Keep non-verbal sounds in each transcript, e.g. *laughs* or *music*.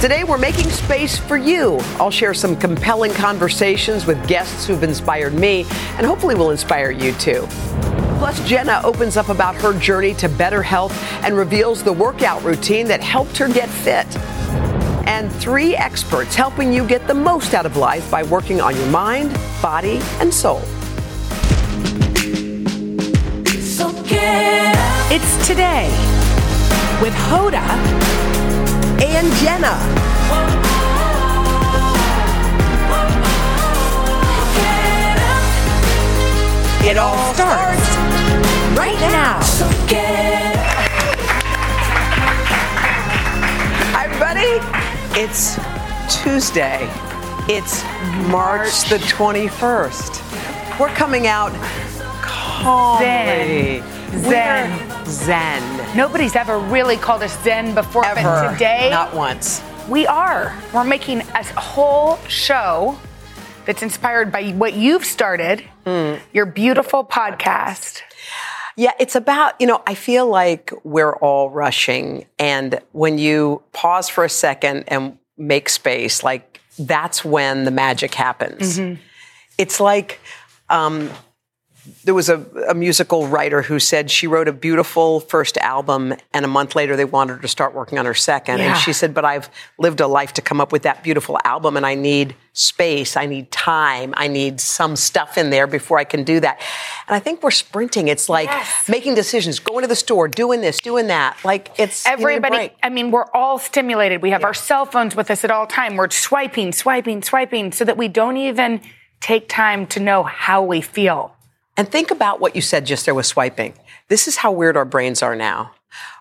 Today, we're making space for you. I'll share some compelling conversations with guests who've inspired me and hopefully will inspire you too. Plus, Jenna opens up about her journey to better health and reveals the workout routine that helped her get fit. And three experts helping you get the most out of life by working on your mind, body, and soul. It's today with Hoda and Jenna. It all starts right now. Hi, everybody. It's Tuesday. It's March the 21st. We're coming out calmly. Zen. We're Zen. Nobody's ever really called us Zen before, Ever. but today Not once. we are. We're making a whole show that's inspired by what you've started, Hmm. your beautiful podcast. Yeah, it's about, you know, I feel like we're all rushing. And when you pause for a second and make space, like that's when the magic happens. It's like, um, there was a, a musical writer who said she wrote a beautiful first album and a month later they wanted her to start working on her second. Yeah. And she said, But I've lived a life to come up with that beautiful album and I need space, I need time, I need some stuff in there before I can do that. And I think we're sprinting. It's like Yes. making decisions, going to the store, doing this, doing that. Like it's you need a Everybody. I mean, we're all stimulated. We have our cell phones with us at all time. We're swiping, swiping, swiping so that we don't even take time to know how we feel. And think about what you said just there with swiping. This is how weird our brains are now.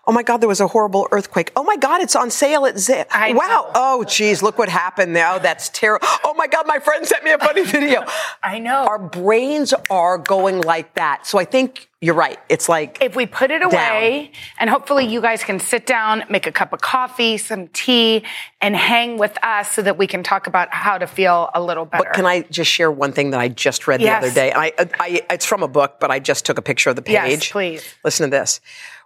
Oh my God, there was a horrible earthquake. Oh my God, it's on sale at Zip. I wow. know. Oh, geez, look what happened now. Oh, that's terrible. Oh my God, my friend sent me a funny *laughs* video. I know. Our brains are going like that. So I think you're right. It's like, if we put it away, and hopefully you guys can sit down, make a cup of coffee, some tea, and hang with us so that we can talk about how to feel a little better. but can I just share one thing that I just read the other day? I, I, it's from a book, but I just took a picture of the page. Yes, please. Listen to this.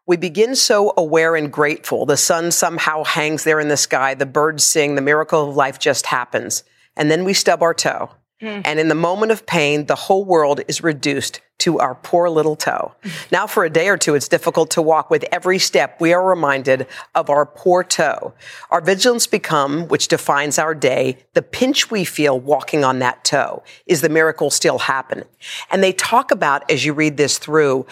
We begin so aware and grateful. The sun somehow hangs there in the sky. The birds sing. The miracle of life just happens. And then we stub our toe. Hmm. And in the moment of pain, the whole world is reduced to our poor little toe. Now, for a day or two, it's difficult to walk. With every step, we are reminded of our poor toe. Our vigilance become, which defines our day, the pinch we feel walking on that toe. Is the miracle still happening? And they talk about, as you read this through,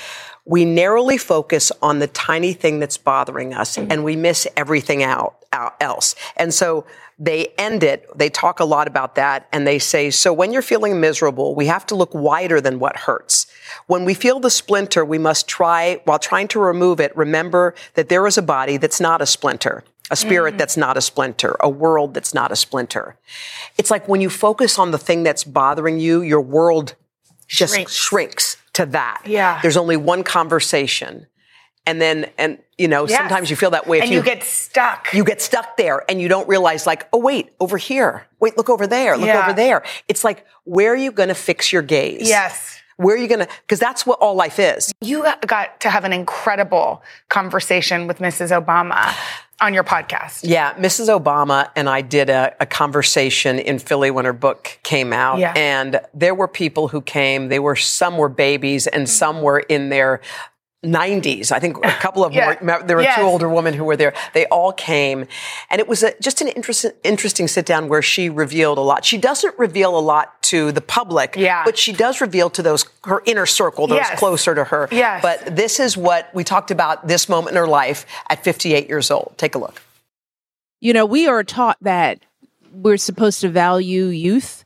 we narrowly focus on the tiny thing that's bothering us mm. and we miss everything out, out else. And so they end it, they talk a lot about that and they say, so when you're feeling miserable, we have to look wider than what hurts. When we feel the splinter, we must try, while trying to remove it, remember that there is a body that's not a splinter. A spirit mm. that's not a splinter, a world that's not a splinter. It's like when you focus on the thing that's bothering you, your world just Shrinks. shrinks to that. Yeah. There's only one conversation. And then, and you know, Yes. sometimes you feel that way if and you, get stuck. you get stuck there and you don't realize like, oh wait, over here. Wait, look over there. Look Yeah. over there. It's like, where are you going to fix your gaze? yes. Where are you going to, because that's what all life is. You got to have an incredible conversation with Mrs. Obama on your podcast. Yeah, Mrs. Obama and I did a, a conversation in Philly when her book came out, Yeah. and there were people who came. They were some were babies, and Mm-hmm. some were in their 90s. I think a *laughs* couple of them Yeah. were, there were Yes. two older women who were there. They all came, and it was a, just an interesting, interesting sit down where she revealed a lot. She doesn't reveal a lot to the public, Yeah. but she does reveal to those her inner circle, those Yes. closer to her. Yes. But this is what we talked about this moment in her life at 58 years old. Take a look. you know, we are taught that we're supposed to value youth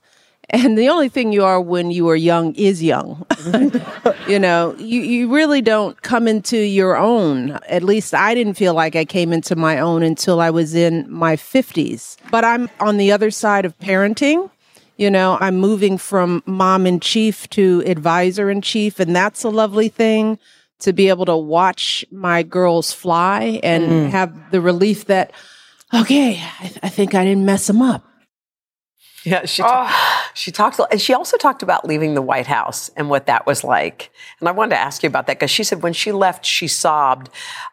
And the only thing you are when you are young is young. *laughs* you know, you, you really don't come into your own. At least I didn't feel like I came into my own until I was in my 50s. But I'm on the other side of parenting. You know, I'm moving from mom in chief to advisor in chief, and that's a lovely thing to be able to watch my girls fly and mm. have the relief that, okay, I, th- I think I didn't mess them up. *laughs* Yeah, she oh. *gasps* she talked, and she also talked about leaving the White House and what that was like. And I wanted to ask you about that because she said when she left, she sobbed.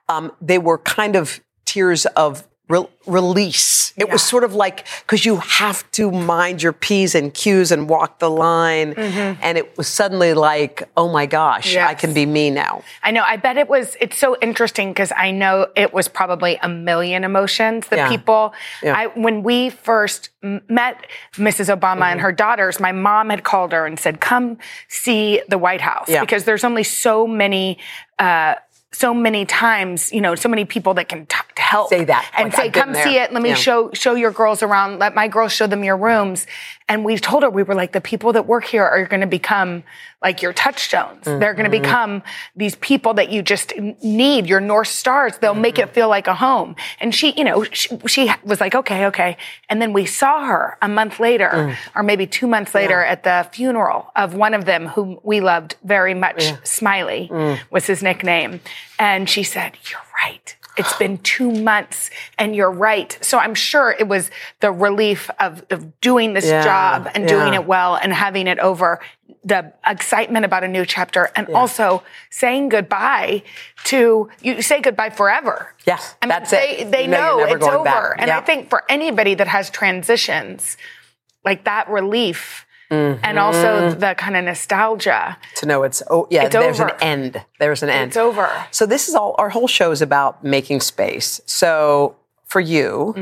Um, they were kind of tears of re- release. It yeah. was sort of like because you have to mind your p's and q's and walk the line, mm-hmm. and it was suddenly like, oh my gosh, yes. I can be me now. I know. I bet it was. It's so interesting because I know it was probably a million emotions that yeah. people. Yeah. I, when we first met Mrs. Obama mm-hmm. and her daughters, my mom had called her and said, "Come see the White House," because there's only so many. Uh, so many times, you know, so many people that can t- help say that and like, say, "Come see it. Let me yeah. show show your girls around. Let my girls show them your rooms." And we told her we were like, the people that work here are going to become like your touchstones. Mm-hmm. They're going to become these people that you just need, your north stars. They'll mm-hmm. make it feel like a home. And she, you know, she, she, was like, "Okay, okay." And then we saw her a month later, mm. or maybe two months later, yeah. at the funeral of one of them whom we loved very much. Yeah. Smiley mm. was his nickname. And she said, You're right. It's been two months and you're right. So I'm sure it was the relief of, of doing this yeah, job and yeah. doing it well and having it over, the excitement about a new chapter and yeah. also saying goodbye to, you say goodbye forever. Yes, I mean, that's they, it. They you know, know it's over. Back. And I think for anybody that has transitions, like that relief, Mm-hmm. and also the kind of nostalgia to know it's oh yeah it's there's over. an end there's an end it's over so this is all our whole show is about making space so for you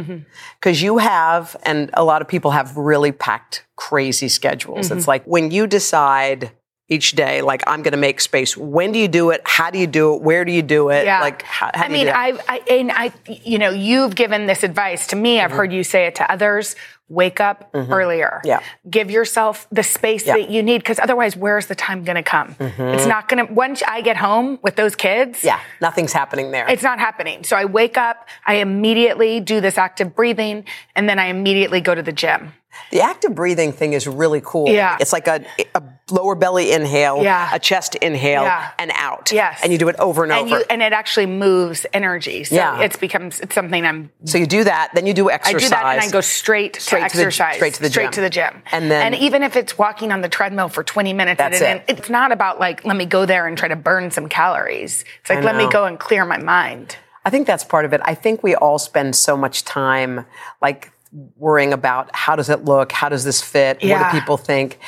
because mm-hmm. you have and a lot of people have really packed crazy schedules mm-hmm. it's like when you decide each day like i'm going to make space when do you do it how do you do it where do you do it yeah. like how, how i mean I, I and i you know you've given this advice to me i've mm-hmm. heard you say it to others wake up mm-hmm. earlier. Yeah. Give yourself the space yeah. that you need because otherwise, where's the time going to come? Mm-hmm. It's not going to, once I get home with those kids. Yeah. Nothing's happening there. It's not happening. So I wake up, I immediately do this active breathing, and then I immediately go to the gym. The active breathing thing is really cool. Yeah. It's like a, a lower belly inhale, yeah. a chest inhale, yeah. and out. Yes. And you do it over and, and over. You, and it actually moves energy. So yeah. it's becomes it's something I'm So you do that, then you do exercise. I do that and I go straight, straight to, to exercise. The, straight to the straight gym. to the gym. And then And even if it's walking on the treadmill for 20 minutes That's it. it. it's not about like let me go there and try to burn some calories. It's like let me go and clear my mind. I think that's part of it. I think we all spend so much time like worrying about how does it look? How does this fit? Yeah. What do people think?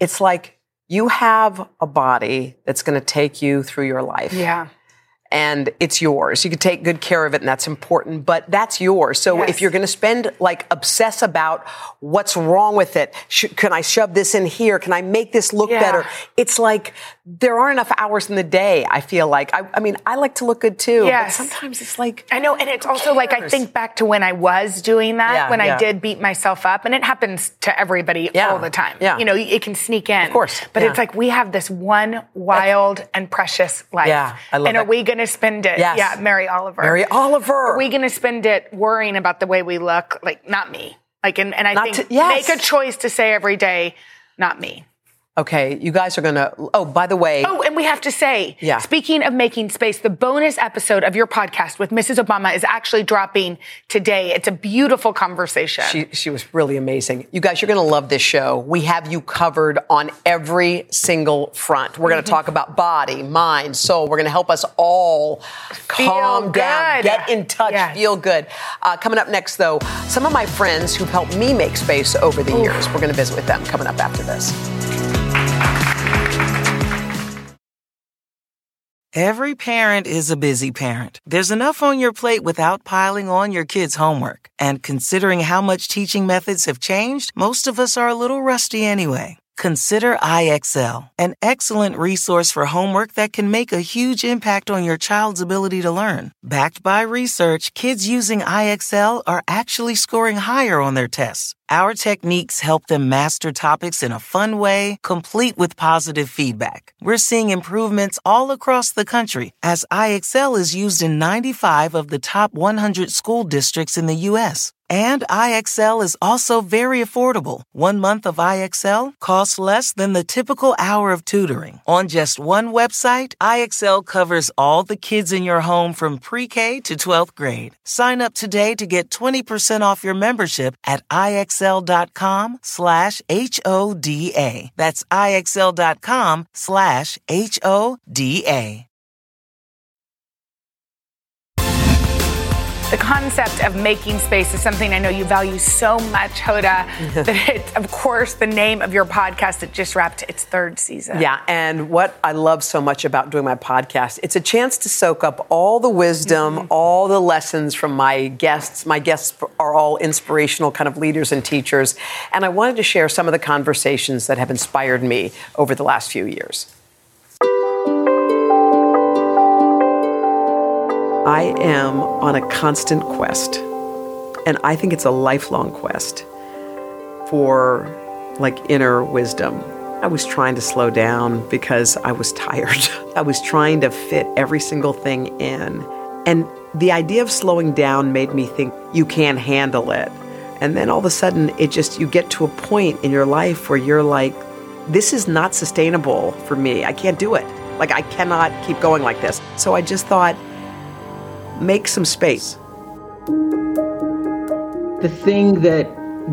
It's like you have a body that's going to take you through your life. Yeah and it's yours. You can take good care of it and that's important, but that's yours. So yes. if you're going to spend like obsess about what's wrong with it, can I shove this in here? Can I make this look yeah. better? It's like there aren't enough hours in the day. I feel like I, I mean, I like to look good too, yes. but sometimes it's like I know, and it's also cares? like I think back to when I was doing that, yeah, when yeah. I did beat myself up, and it happens to everybody all the time. Yeah. you know, it can sneak in, of course, but it's like we have this one wild and precious life. Yeah, I love and are we going to spend it? Yes. Yeah, Mary Oliver. Mary Oliver. Are we going to spend it worrying about the way we look? Like, not me. Like, and, and I not think to, yes. make a choice to say every day, not me. Okay, you guys are gonna. Oh, by the way. Oh, and we have to say, yeah. speaking of making space, the bonus episode of your podcast with Mrs. Obama is actually dropping today. It's a beautiful conversation. She, she was really amazing. You guys, you're gonna love this show. We have you covered on every single front. We're gonna mm-hmm. talk about body, mind, soul. We're gonna help us all feel calm good. down, get in touch, yes. feel good. Uh, coming up next, though, some of my friends who've helped me make space over the Ooh. years. We're gonna visit with them coming up after this. Every parent is a busy parent. There's enough on your plate without piling on your kids' homework. And considering how much teaching methods have changed, most of us are a little rusty anyway. Consider IXL, an excellent resource for homework that can make a huge impact on your child's ability to learn. Backed by research, kids using IXL are actually scoring higher on their tests. Our techniques help them master topics in a fun way, complete with positive feedback. We're seeing improvements all across the country as IXL is used in 95 of the top 100 school districts in the U.S. And IXL is also very affordable. One month of IXL costs less than the typical hour of tutoring. On just one website, IXL covers all the kids in your home from pre-K to 12th grade. Sign up today to get 20% off your membership at IXL.com slash H-O-D-A. That's IXL.com slash H-O-D-A. The concept of making space is something I know you value so much, Hoda, *laughs* that it's, of course, the name of your podcast that just wrapped its third season. Yeah, and what I love so much about doing my podcast, it's a chance to soak up all the wisdom, mm-hmm. all the lessons from my guests. My guests are all inspirational kind of leaders and teachers, and I wanted to share some of the conversations that have inspired me over the last few years. I am on a constant quest, and I think it's a lifelong quest for like inner wisdom. I was trying to slow down because I was tired. *laughs* I was trying to fit every single thing in. And the idea of slowing down made me think you can't handle it. And then all of a sudden, it just, you get to a point in your life where you're like, this is not sustainable for me. I can't do it. Like, I cannot keep going like this. So I just thought, make some space. The thing that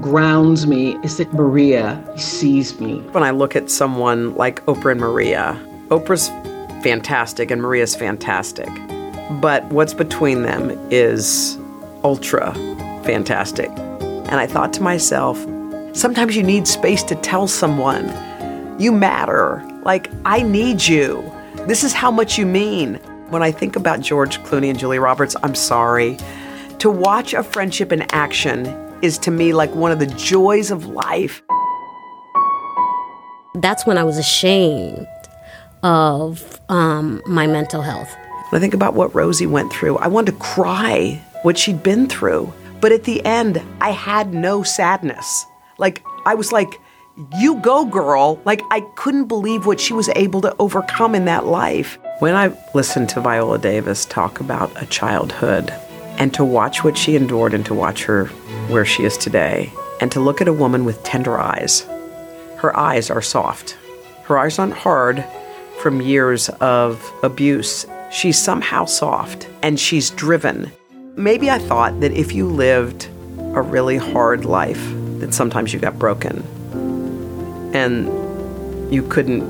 grounds me is that Maria sees me. When I look at someone like Oprah and Maria, Oprah's fantastic and Maria's fantastic. But what's between them is ultra fantastic. And I thought to myself, sometimes you need space to tell someone, you matter. Like, I need you. This is how much you mean. When I think about George Clooney and Julia Roberts, I'm sorry. To watch a friendship in action is to me like one of the joys of life. That's when I was ashamed of um, my mental health. When I think about what Rosie went through, I wanted to cry what she'd been through. But at the end, I had no sadness. Like, I was like, you go, girl. Like, I couldn't believe what she was able to overcome in that life. When I listened to Viola Davis talk about a childhood and to watch what she endured and to watch her where she is today and to look at a woman with tender eyes, her eyes are soft. Her eyes aren't hard from years of abuse. She's somehow soft and she's driven. Maybe I thought that if you lived a really hard life, that sometimes you got broken and you couldn't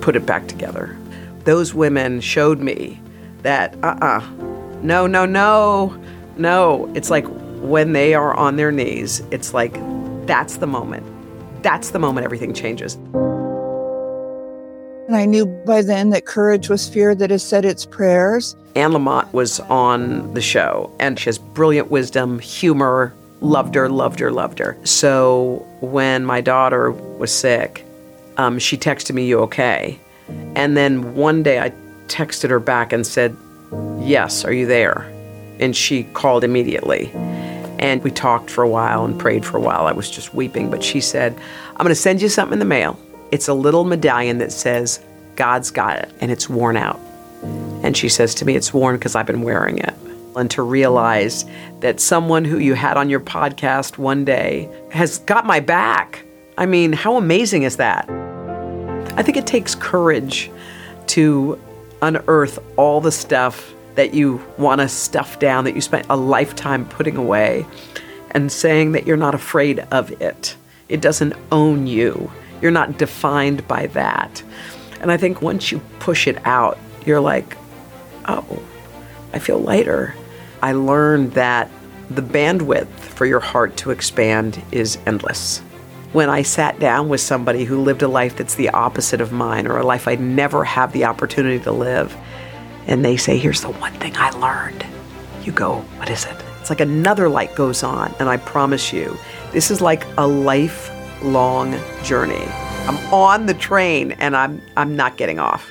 put it back together those women showed me that uh uh-uh, uh no, no, no, no. It's like when they are on their knees, it's like that's the moment. That's the moment everything changes. And I knew by then that courage was fear that has said its prayers. Anne Lamott was on the show, and she has brilliant wisdom, humor, loved her, loved her, loved her. So when my daughter was sick, um, she texted me, You okay? And then one day I texted her back and said, Yes, are you there? And she called immediately. And we talked for a while and prayed for a while. I was just weeping. But she said, I'm going to send you something in the mail. It's a little medallion that says, God's got it, and it's worn out. And she says to me, It's worn because I've been wearing it. And to realize that someone who you had on your podcast one day has got my back. I mean, how amazing is that? I think it takes courage to unearth all the stuff that you want to stuff down, that you spent a lifetime putting away, and saying that you're not afraid of it. It doesn't own you. You're not defined by that. And I think once you push it out, you're like, oh, I feel lighter. I learned that the bandwidth for your heart to expand is endless when I sat down with somebody who lived a life that's the opposite of mine or a life I'd never have the opportunity to live, and they say, Here's the one thing I learned. You go, What is it? It's like another light goes on, and I promise you, this is like a lifelong journey. I'm on the train and I'm I'm not getting off.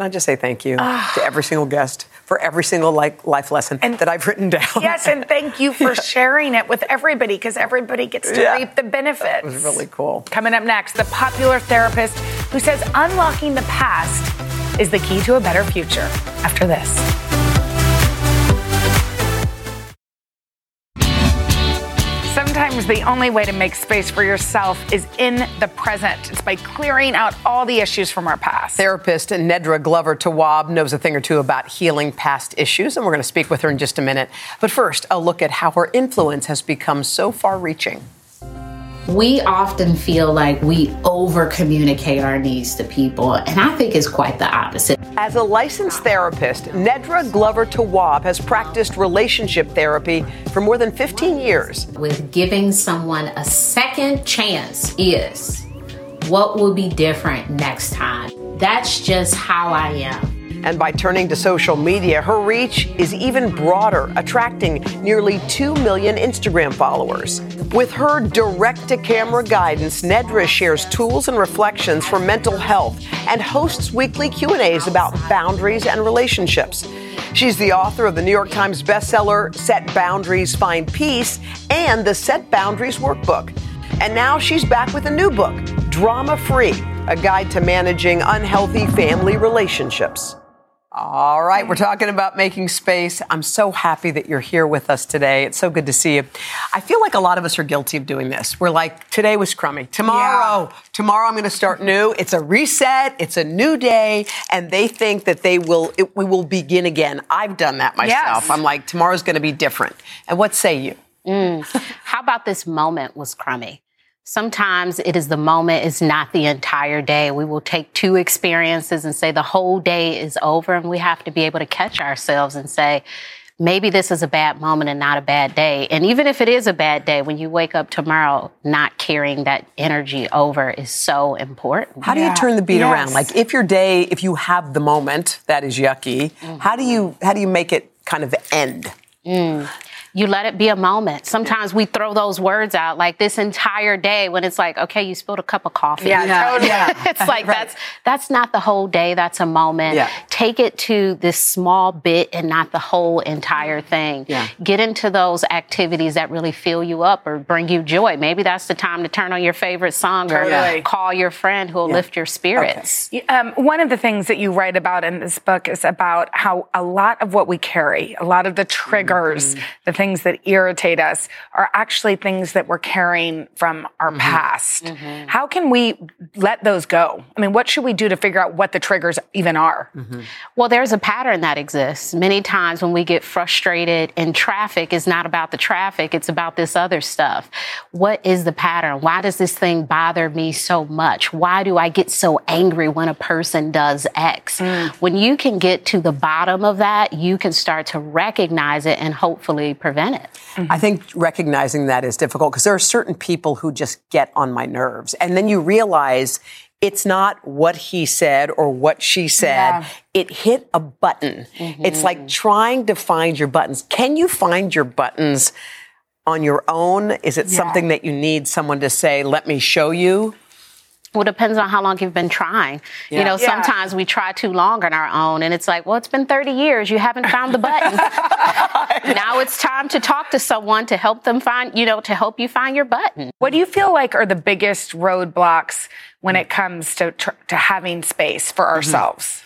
Can I just say thank you ah. to every single guest for every single like life lesson and, that I've written down? Yes, and thank you for *laughs* sharing it with everybody because everybody gets to Yeah. reap the benefits. It was really cool. Coming up next, the popular therapist who says unlocking the past is the key to a better future. After this. Sometimes the only way to make space for yourself is in the present. It's by clearing out all the issues from our past. Therapist Nedra Glover Tawwab knows a thing or two about healing past issues, and we're going to speak with her in just a minute. But first, a look at how her influence has become so far reaching. We often feel like we over communicate our needs to people, and I think it's quite the opposite. As a licensed therapist, Nedra Glover Tawwab has practiced relationship therapy for more than 15 years. With giving someone a second chance is what will be different next time. That's just how I am. And by turning to social media, her reach is even broader, attracting nearly 2 million Instagram followers. With her direct to camera guidance, Nedra shares tools and reflections for mental health and hosts weekly Q&As about boundaries and relationships. She's the author of the New York Times bestseller Set Boundaries, Find Peace and the Set Boundaries Workbook. And now she's back with a new book, Drama Free, a guide to managing unhealthy family relationships. All right, we're talking about making space. I'm so happy that you're here with us today. It's so good to see you. I feel like a lot of us are guilty of doing this. We're like, today was crummy. Tomorrow, tomorrow I'm going to start new. It's a reset. It's a new day, and they think that they will. It, we will begin again. I've done that myself. Yes. I'm like, tomorrow's going to be different. And what say you? Mm. How about this moment was crummy? Sometimes it is the moment, it's not the entire day. We will take two experiences and say the whole day is over, and we have to be able to catch ourselves and say, maybe this is a bad moment and not a bad day. And even if it is a bad day, when you wake up tomorrow, not carrying that energy over is so important. How do you turn the beat around? Like, if your day, if you have the moment that is yucky, how do you how do you make it kind of end? Mm. You let it be a moment. Sometimes we throw those words out like this entire day when it's like, okay, you spilled a cup of coffee. Yeah, Yeah. totally. Yeah. *laughs* it's like that's that's not the whole day, that's a moment. Yeah. Take it to this small bit and not the whole entire thing. Yeah. Get into those activities that really fill you up or bring you joy. Maybe that's the time to turn on your favorite song Totally. or call your friend who'll lift your spirits. Um, one of the things that you write about in this book is about how a lot of what we carry, a lot of the triggers, Mm-hmm. the things that irritate us, are actually things that we're carrying from our Mm-hmm. past. Mm-hmm. How can we let those go? I mean, what should we do to figure out what the triggers even are? Mm-hmm. Well, there's a pattern that exists. Many times when we get frustrated in traffic, it's not about the traffic, it's about this other stuff. What is the pattern? Why does this thing bother me so much? Why do I get so angry when a person does X? Mm. When you can get to the bottom of that, you can start to recognize it and hopefully prevent it. I think recognizing that is difficult because there are certain people who just get on my nerves. And then you realize it's not what he said or what she said. Yeah. It hit a button. It's mm-hmm. like trying to find your buttons. Can you find your buttons on your own? Is it Yeah. something that you need someone to say, let me show you? Well, it depends on how long you've been trying. Yeah. You know, Yeah. sometimes we try too long on our own, and it's like, well, it's been 30 years. You haven't found the *laughs* button. *laughs* now it's time to talk to someone to help them find, you know, to help you find your button. What do you feel like are the biggest roadblocks when it comes to tr- to having space for mm-hmm. ourselves?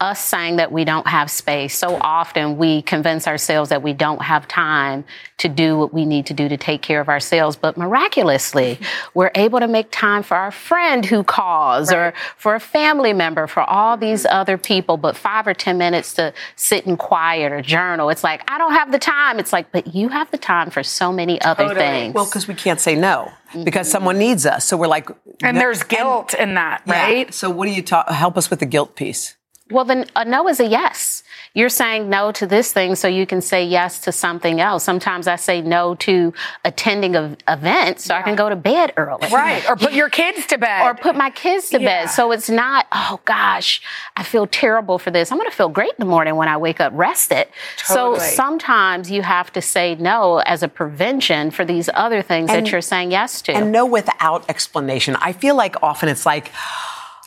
Us saying that we don't have space. So often we convince ourselves that we don't have time to do what we need to do to take care of ourselves. But miraculously, *laughs* we're able to make time for our friend who calls or for a family member, for all these other people. But five or 10 minutes to sit in quiet or journal. It's like, I don't have the time. It's like, but you have the time for so many other things. Well, because we can't say no because mm-hmm. someone needs us. So we're like, And there's guilt in that, Yeah. right? So what do you talk? Help us with the guilt piece. Well, then a no is a yes. You're saying no to this thing so you can say yes to something else. Sometimes I say no to attending an event so I can go to bed early. Right. Or put your *laughs* kids to bed. Or put my kids to Yeah. bed. So it's not, oh gosh, I feel terrible for this. I'm going to feel great in the morning when I wake up rested. So Totally. sometimes you have to say no as a prevention for these other things And- that you're saying yes to. And no without explanation. I feel like often it's like,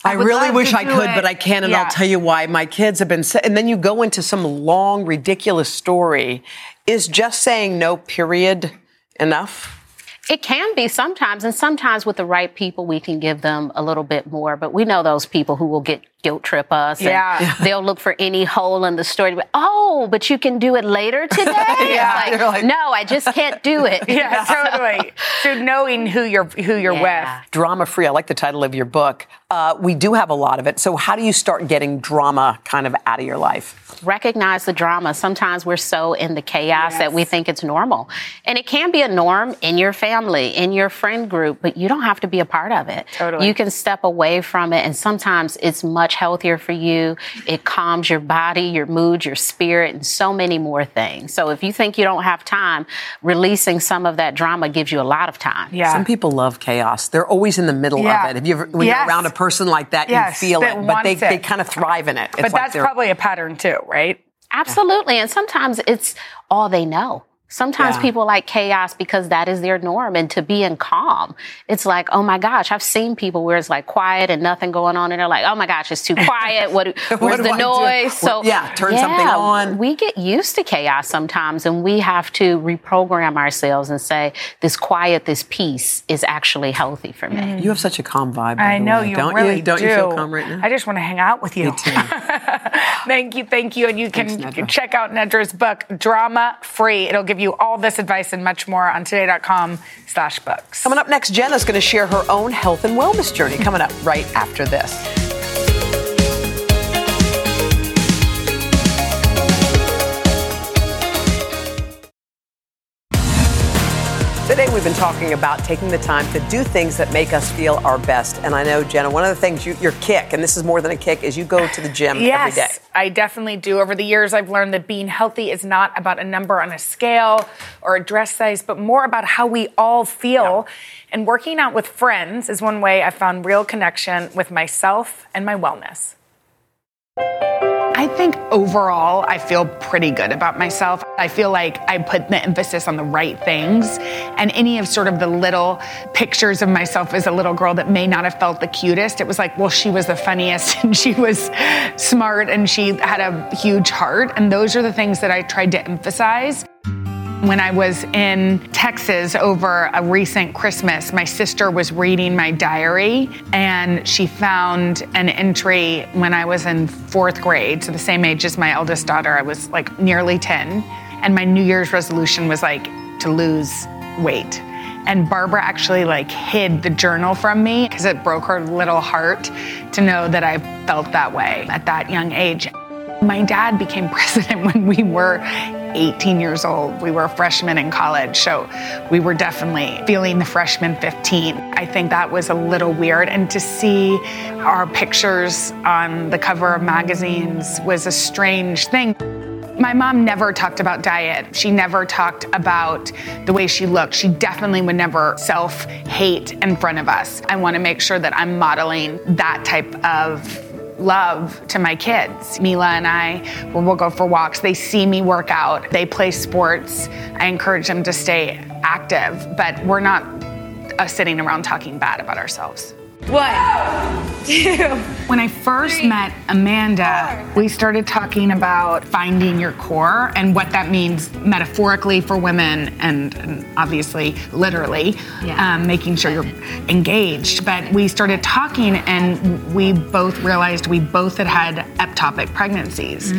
I, would really wish I could, it. but I can't, and Yeah. I'll tell you why. My kids have been, and then you go into some long, ridiculous story. Is just saying no, period, enough? It can be sometimes, and sometimes with the right people, we can give them a little bit more. But we know those people who will get guilt trip us. and Yeah. they'll look for any hole in the story. But, oh, but you can do it later today. *laughs* Yeah. It's They're like- no, I just can't do it. *laughs* Yeah, *laughs* totally. So knowing who you're who you're Yeah. with. Drama free. I like the title of your book. Uh, we do have a lot of it. So, how do you start getting drama kind of out of your life? Recognize the drama. Sometimes we're so in the chaos that we think it's normal. And it can be a norm in your family, in your friend group, but you don't have to be a part of it. Totally. You can step away from it and sometimes it's much healthier for you. It calms your body, your mood, your spirit, and so many more things. So if you think you don't have time, releasing some of that drama gives you a lot of time. Yeah. Some people love chaos. They're always in the middle Yeah. of it. Have you ever, when Yes. you're around a person like that, Yes, you feel that it, but they, it. they kind of thrive in it. It's but like that's probably a pattern too, right? Absolutely. And sometimes it's all they know. Sometimes Yeah. people like chaos because that is their norm. And to be in calm, it's like, oh my gosh, I've seen people where it's like quiet and nothing going on. And they're like, oh my gosh, it's too *laughs* quiet. What, *laughs* where's do the noise? So, What- yeah, turn something on. We get used to chaos sometimes and we have to reprogram ourselves and say, this quiet, this peace is actually healthy for me. You have such a calm vibe. by I the know way, you don't really you? Don't do. you feel calm right now? I just want to hang out with you. too *laughs* thank you, thank you, and you can, Thanks, can Nedra. check out Nedra's book, Drama Free. It'll give you all this advice and much more on today.com/slash books. Coming up next, Jenna's going to share her own health and wellness journey. Coming up right after this. Today we've been talking about taking the time to do things that make us feel our best. And I know, Jenna, one of the things you, your kick, and this is more than a kick, is you go to the gym Yes, every day. I definitely do. Over the years, I've learned that being healthy is not about a number on a scale or a dress size, but more about how we all feel. And working out with friends is one way I found real connection with myself and my wellness. I think overall, I feel pretty good about myself. I feel like I put the emphasis on the right things. And any of sort of the little pictures of myself as a little girl that may not have felt the cutest, it was like, well, she was the funniest *laughs* and she was smart and she had a huge heart. And those are the things that I tried to emphasize. When I was in Texas over a recent Christmas, my sister was reading my diary and she found an entry when I was in fourth grade, so the same age as my eldest daughter. I was like nearly 10. And my New Year's resolution was like to lose weight. And Barbara actually like hid the journal from me because it broke her little heart to know that I felt that way at that young age. My dad became *laughs* president when we were 18 years old. We were freshmen in college, so we were definitely feeling the freshman 15. I think that was a little weird. And to see our pictures on the cover of magazines was a strange thing. My mom never talked about diet. She never talked about the way she looked. She definitely would never self hate in front of us. I want to make sure that I'm modeling that type of love to my kids. Mila and I, we'll go for walks, they see me work out, they play sports. I encourage them to stay active, but we're not uh, sitting around talking bad about ourselves. One, two. When I first met Amanda, we started talking about finding your core and what that means metaphorically for women and, and obviously literally, um, making sure you're engaged. But we started talking and we both realized we both had had ectopic pregnancies.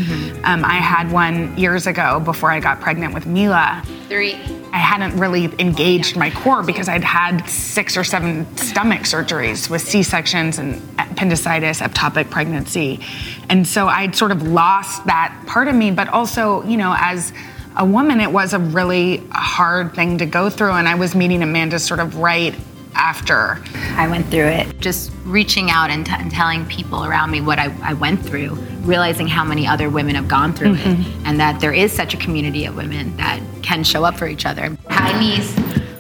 Um, I had one years ago before I got pregnant with Mila. Three. I hadn't really engaged my core because I'd had six or seven stomach surgeries with C sections and appendicitis, ectopic pregnancy. And so I'd sort of lost that part of me, but also, you know, as a woman, it was a really hard thing to go through. And I was meeting Amanda sort of right after. I went through it. Just reaching out and, t- and telling people around me what I, I went through, realizing how many other women have gone through it, mm-hmm. and that there is such a community of women that can show up for each other. Hi, knees.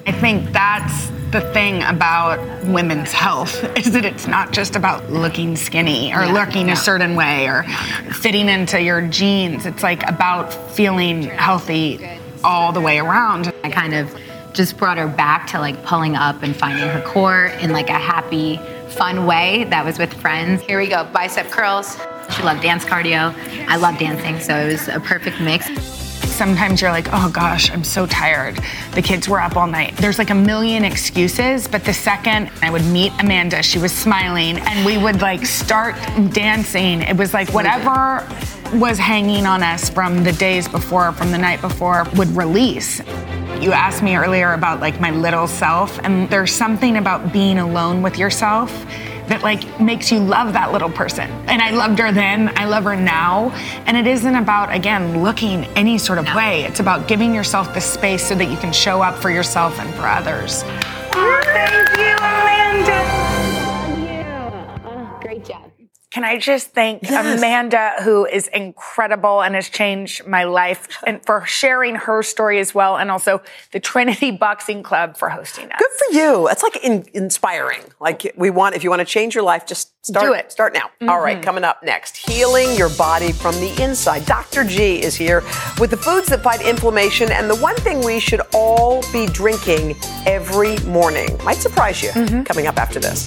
I think that's the thing about women's health *laughs* is that it's not just about looking skinny or Yeah, looking yeah. a certain way or fitting into your jeans. It's like about feeling healthy all the way around. I kind of just brought her back to like pulling up and finding her core in like a happy, fun way that was with friends. Here we go, bicep curls. She loved dance cardio. I love dancing, so it was a perfect mix. Sometimes you're like, oh gosh, I'm so tired. The kids were up all night. There's like a million excuses, but the second I would meet Amanda, she was smiling, and we would like start dancing. It was like whatever was hanging on us from the days before, from the night before, would release. You asked me earlier about like my little self, and there's something about being alone with yourself that like makes you love that little person. And I loved her then, I love her now. And it isn't about again looking any sort of way. It's about giving yourself the space so that you can show up for yourself and for others. Oh, thank you, Amanda. Can I just thank yes. Amanda, who is incredible and has changed my life, and for sharing her story as well, and also the Trinity Boxing Club for hosting us. Good for you. It's like in, inspiring. Like we want, if you want to change your life, just start. Do it. Start now. Mm-hmm. All right, coming up next, healing your body from the inside. Dr. G is here with the foods that fight inflammation and the one thing we should all be drinking every morning. Might surprise you. Mm-hmm. Coming up after this.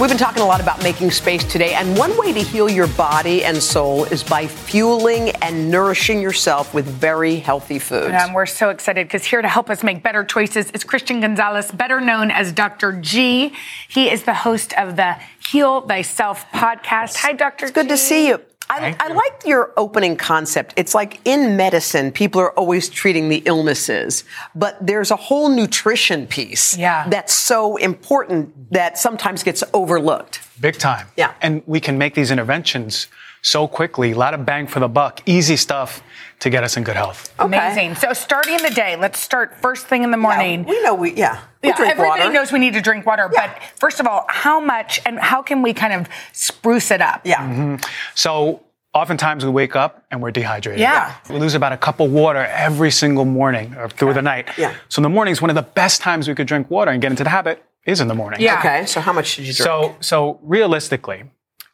We've been talking a lot about making space today, and one way to heal your body and soul is by fueling and nourishing yourself with very healthy foods. And we're so excited because here to help us make better choices is Christian Gonzalez, better known as Dr. G. He is the host of the Heal Thyself podcast. Hi, Dr. It's good to see you. I, I like your opening concept. It's like in medicine, people are always treating the illnesses, but there's a whole nutrition piece yeah. that's so important that sometimes gets overlooked. Big time. Yeah. And we can make these interventions so quickly, a lot of bang for the buck, easy stuff to get us in good health. Okay. Amazing. So starting the day, let's start first thing in the morning. Yeah, we know we yeah. We yeah, everybody water. knows we need to drink water, Yeah. but first of all, how much and how can we kind of spruce it up? Yeah. Mm-hmm. So oftentimes we wake up and we're dehydrated. Yeah. We lose about a cup of water every single morning or through the night. Yeah. So in the morning is one of the best times we could drink water and get into the habit is in the morning. Yeah. Okay. So how much should you drink? So, so realistically,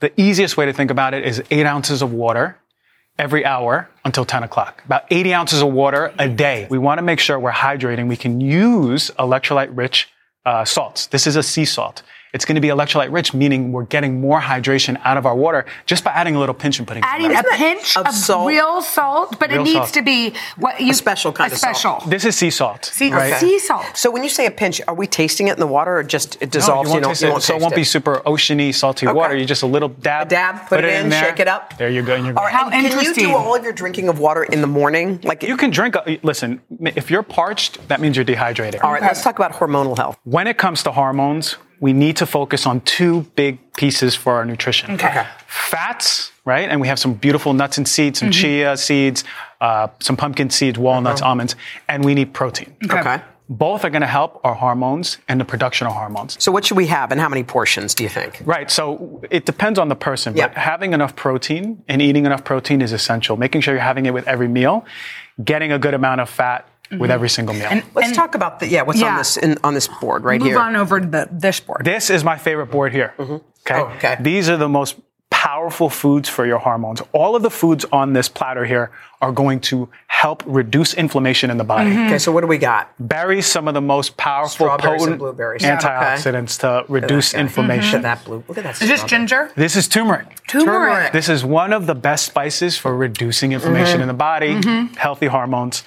the easiest way to think about it is eight ounces of water every hour until 10 o'clock. About 80 ounces of water a day. We want to make sure we're hydrating. We can use electrolyte rich uh, salts. This is a sea salt. It's going to be electrolyte rich, meaning we're getting more hydration out of our water just by adding a little pinch and putting it in Adding our- a pinch Of of, salt? real salt, but Real it needs salt. to be what you A special kind a of salt. This is sea salt. Sea, right? sea salt. So when you say a pinch, are we tasting it in the water or just it dissolves? No, you won't don't- taste you won't so it won't be super oceany, salty Okay. water. You just a little dab. A dab, put it in, there. shake it up. There you go. And you're All good. right, How and can you do all of your drinking of water in the morning? Like, You can drink. A, listen, if you're parched, that means you're dehydrated. all right, let's talk about hormonal health. When it comes to hormones, we need to focus on two big pieces for our nutrition. Okay. Fats, right? And we have some beautiful nuts and seeds, some chia seeds, uh, some pumpkin seeds, walnuts, almonds, and we need protein. Okay. Both are going to help our hormones and the production of hormones. So what should we have and how many portions do you think? Right. So it depends on the person, but Yeah. having enough protein and eating enough protein is essential. Making sure you're having it with every meal, getting a good amount of fat with every single meal. And, Let's talk about the yeah. What's on this in, on this board right Move here? on over to the this board. This is my favorite board here. Mm-hmm. Okay. Oh, okay. These are the most powerful foods for your hormones. All of the foods on this platter here are going to help reduce inflammation in the body. Mm-hmm. Okay, so what do we got? Berries, some of the most powerful, potent blueberries. Yeah, okay. antioxidants to reduce guy. inflammation. Look at that blue. Look at that. Is this ginger? This is turmeric. Turmeric. This is one of the best spices for reducing inflammation mm-hmm. in the body, healthy hormones.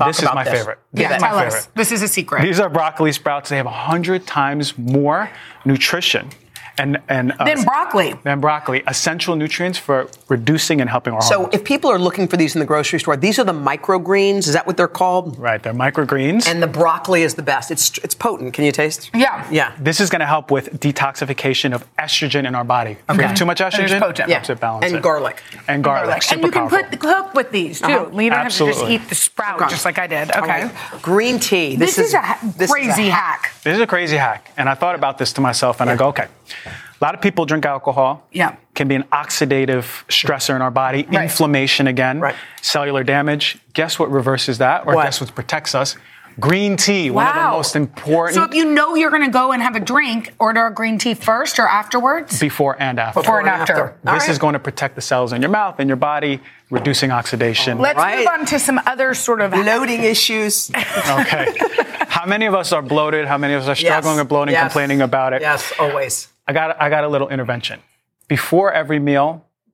Talk this is about my this. favorite. Yeah, This is my tell us. favorite. This is a secret. These are broccoli sprouts. They have 100 times more nutrition And and uh, Then broccoli. Then broccoli, essential nutrients for reducing and helping our So hormones. if people are looking for these in the grocery store, these are the microgreens. Is that what they're called? Right, they're microgreens. And the broccoli is the best. It's it's potent. Can you taste? Yeah. Yeah. This is going to help with detoxification of estrogen in our body. If we have too much And it's estrogen, potent. helps it balance And it. garlic. And garlic. and super you can powerful. put cook with these too. Uh-huh. You don't have to just eat the sprout Okay. just like I did. Okay. right. Green tea. This, is, a ha- this is a crazy hack. This is a crazy hack. And I thought about this to myself and I go, okay, a lot of people drink alcohol. Yeah. Can be an oxidative stressor in our body, Right. inflammation again, Right. cellular damage. Guess what reverses that? Or What? guess what protects us? Green tea, wow. one of the most important So if you know you're going to go and have a drink, order a green tea first or afterwards. before and after. Before and after. All This right. is going to protect the cells in your mouth and your body, reducing oxidation. Let's Right. move on to some other sort of Bloating issues. Okay. *laughs* How many of us are bloated? How many of us are struggling Yes. with bloating, Yes. complaining about it? Yes, always. I got I got a little intervention. Before every meal,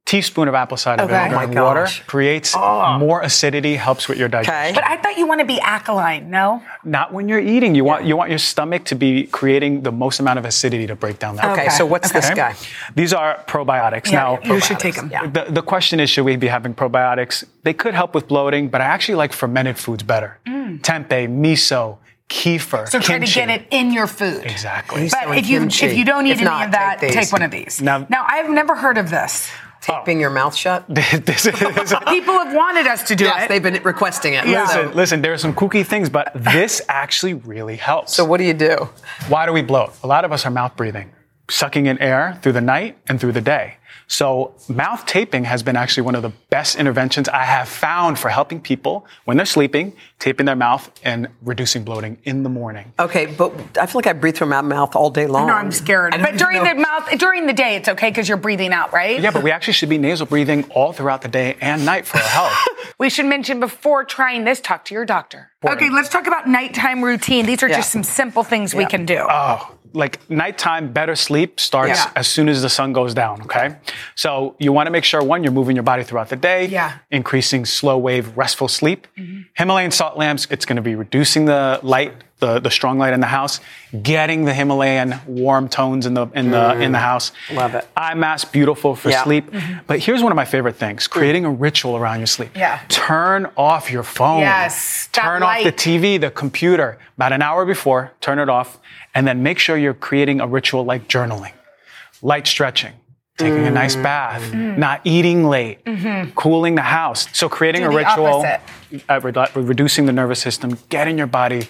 teaspoon of apple cider Okay. vinegar Oh my water gosh. creates ah. more acidity, helps with your digestion. Okay. But I thought you want to be alkaline, no? Not when you're eating. You want you want your stomach to be creating the most amount of acidity to break down that. Okay, Okay. so what's this guy? These are probiotics. Yeah, now, you should take them. Yeah. the, the question is, should we be having probiotics? They could help with bloating, but I actually like fermented foods better. Mm. Tempeh, miso, kefir. So try to get it in your food. Exactly. But doing if you kimchi. if you don't eat If any not, of that, take take, one of these. Now- now I've never heard of this. Taping your mouth shut. *laughs* this is, *laughs* People have wanted us to do yes, it. they've been requesting it. Yeah. listen, So, listen, there are some kooky things, but this actually really helps. so what do you do? Why do we bloat? A lot of us are mouth breathing, sucking in air through the night and through the day. So mouth taping has been actually one of the best interventions I have found for helping people when they're sleeping, taping their mouth and reducing bloating in the morning. Okay, but I feel like I breathe through my mouth all day long. No, I'm scared. But during even the mouth, during the day, it's okay because you're breathing out, right? Yeah, but we actually should be nasal breathing all throughout the day and night for our health. *laughs* We should mention before trying this, talk to your doctor. Okay, let's talk about nighttime routine. These are Yeah. just some simple things we can do. Oh, like nighttime, better sleep starts Yeah. as soon as the sun goes down, okay? So you want to make sure one, you're moving your body throughout the day, Yeah. increasing slow wave, restful sleep. Mm-hmm. Himalayan salt lamps, it's going to be reducing the light, the, the strong light in the house, getting the Himalayan warm tones in the in the in the mm. house. Love it. Eye mask, beautiful for Yeah. sleep. Mm-hmm. But here's one of my favorite things: mm. creating a ritual around your sleep. Yeah. Turn off your phone. Yes, Turn off the. TV, the computer, about an hour before, turn it off, and then make sure you're creating a ritual like journaling, light stretching, taking a nice bath, not eating late, cooling the house. So creating Mm-hmm. Do a the ritual, opposite. uh, re- reducing the nervous system, getting your body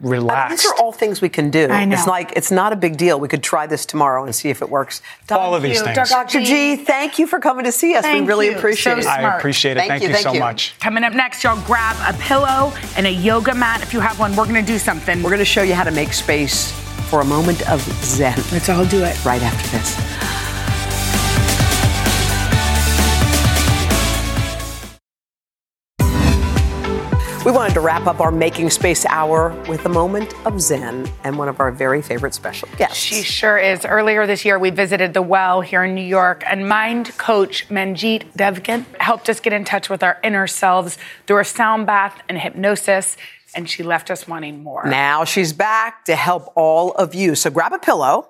relaxed. These are all things we can do. I know. It's like it's not a big deal. We could try this tomorrow and see if it works. All of these you, things. Dr. G, thank you for coming to see us. Thank we really you. appreciate So it. smart. I appreciate it. Thank Thank, you, you, thank so you. much. Coming up next, y'all grab a pillow and a yoga mat if you have one. We're going to do something. We're going to show you how to make space for a moment of zen Let's all do it. right after this. We wanted to wrap up our Making Space Hour with a moment of Zen and one of our very favorite special guests. She sure is. Earlier this year, we visited the well here in New York, and mind coach Manjit Devgun helped us get in touch with our inner selves through a sound bath and hypnosis, and she left us wanting more. Now she's back to help all of you. So grab a pillow,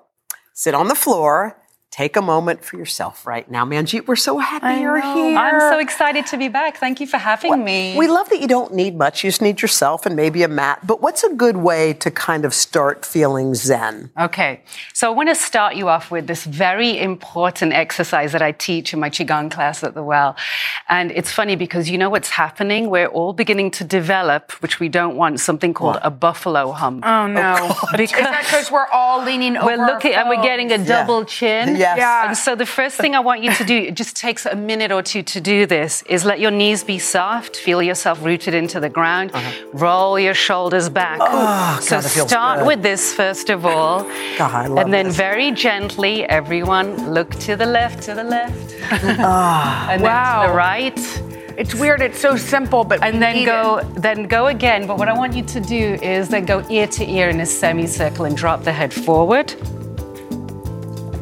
sit on the floor, take a moment for yourself right now. Manjit, we're so happy you're here. I'm so excited to be back. Thank you for having me. We love that you don't need much. You just need yourself and maybe a mat. But what's a good way to kind of start feeling zen? Okay, so I want to start you off with this very important exercise that I teach in my Qigong class at the Well. And it's funny because you know what's happening? We're all beginning to develop, which we don't want, something called a buffalo hump. Oh no! Oh, Is that because we're all leaning over? We're looking our and we're getting a phones? double chin. Yes. Yeah. And so the first thing I want you to do, it just takes a minute or two to do this, is let your knees be soft, feel yourself rooted into the ground, roll your shoulders back. Oh, so God, start good. with this first of all. God, I love and then this. very gently, everyone look to the left, to the left. *laughs* Ah. *laughs* and Wow. then to the right. It's weird. It's so simple, but And then go, it. then go again. But what I want you to do is then go ear to ear in a semicircle and drop the head forward.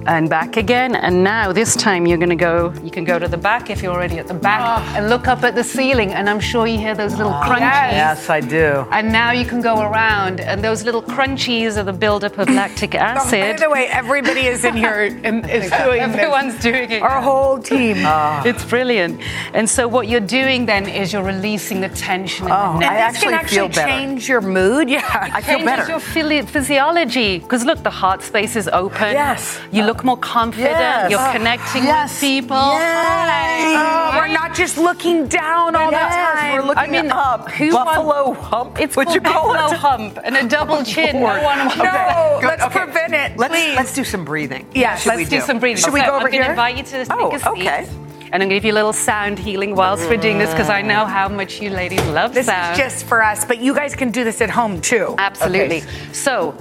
And back again. And now this time you're going to go, you can go to the back if you're already at the back Ah. and look up at the ceiling. And I'm sure you hear those little crunchies. Yes, I do. And now you can go around, and those little crunchies are the buildup of lactic acid. by the way, everybody is in here and is *laughs* doing Everyone's this. doing it. Our whole team. *laughs* It's brilliant. And so what you're doing then is you're releasing the tension in Oh, the neck. I this actually can actually feel better. change your mood. Yeah. I feel changes better. your physiology because look the heart space is open Yes. you look more confident Yes. you're connecting yes. with people Yay. Oh, we're not just looking down all the time. we're looking I mean, up. who Buffalo wants- hump. it's Would called you call buffalo it? hump and a double *laughs* chin no one wants No, Good, let's okay. prevent it. Let's please. let's do some breathing. Yeah, Should let's we do, some breathing Should we go over here? I'm gonna here? invite you to take Oh, a seat okay. and I'm going to give you a little sound healing whilst we're doing this because I know how much you ladies love This sound. is just for us, but you guys can do this at home too. Absolutely. So,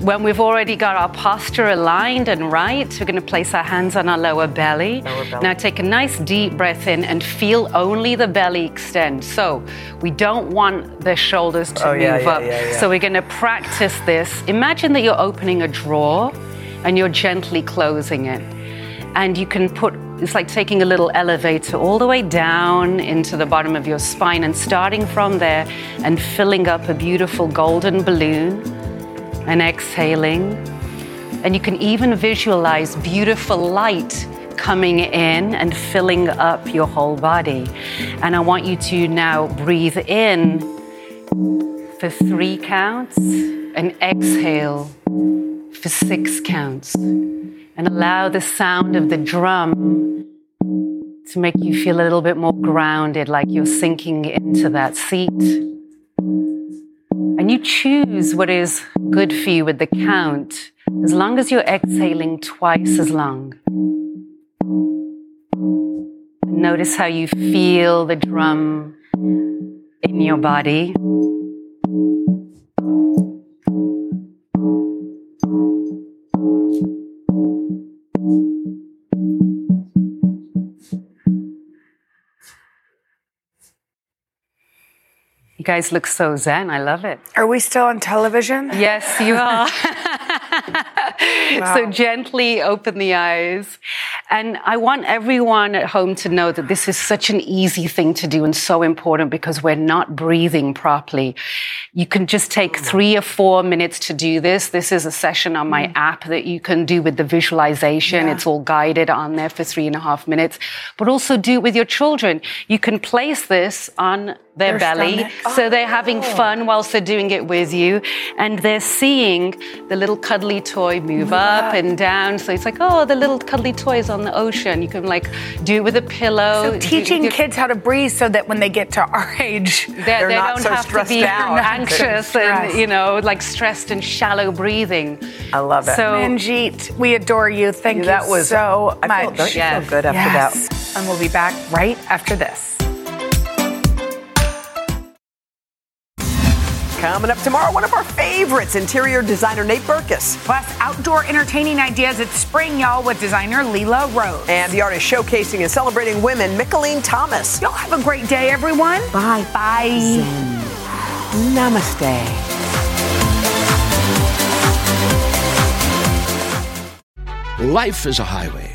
when we've already got our posture aligned and right, we're going to place our hands on our lower belly. belly. Now, take a nice deep breath in and feel only the belly extend. So, we don't want the shoulders to Oh, move yeah, yeah, up. yeah. So, we're going to practice this. Imagine that you're opening a drawer and you're gently closing it. And you can put, it's like taking a little elevator all the way down into the bottom of your spine and starting from there and filling up a beautiful golden balloon and exhaling. And you can even visualize beautiful light coming in and filling up your whole body. And I want you to now breathe in for three counts and exhale for six counts. And allow the sound of the drum to make you feel a little bit more grounded, like you're sinking into that seat. And you choose what is good for you with the count, as long as you're exhaling twice as long. Notice how you feel the drum in your body. Guys look so zen. I love it. Are we still on television? Yes, you *laughs* are. So gently open the eyes. And I want everyone at home to know that this is such an easy thing to do and so important because we're not breathing properly. You can just take mm. three or four minutes to do this. This is a session on my mm. app that you can do with the visualization. It's all guided on there for three and a half minutes. But also do it with your children. You can place this on their, Their belly. stomach. So they're having oh. fun whilst they're doing it with you. And they're seeing the little cuddly toy move up and down. So it's like, oh, the little cuddly toy is on the ocean. You can like do it with a pillow. So teaching do- kids how to breathe so that when they get to our *laughs* age, they, They're they not don't so have to be out. *laughs* anxious and you know like stressed and shallow breathing. I love it. So Manjit, we adore you. Thank That you was- so I feel- much. don't you feel good after Yes. that? And we'll be back right after this. Coming up tomorrow, one of our favorites, interior designer Nate Berkus. Plus, outdoor entertaining ideas at spring, y'all, with designer Lela Rose. And the artist showcasing and celebrating women, Mickalene Thomas. Y'all have a great day, everyone. Bye. Bye. Namaste. Life is a highway,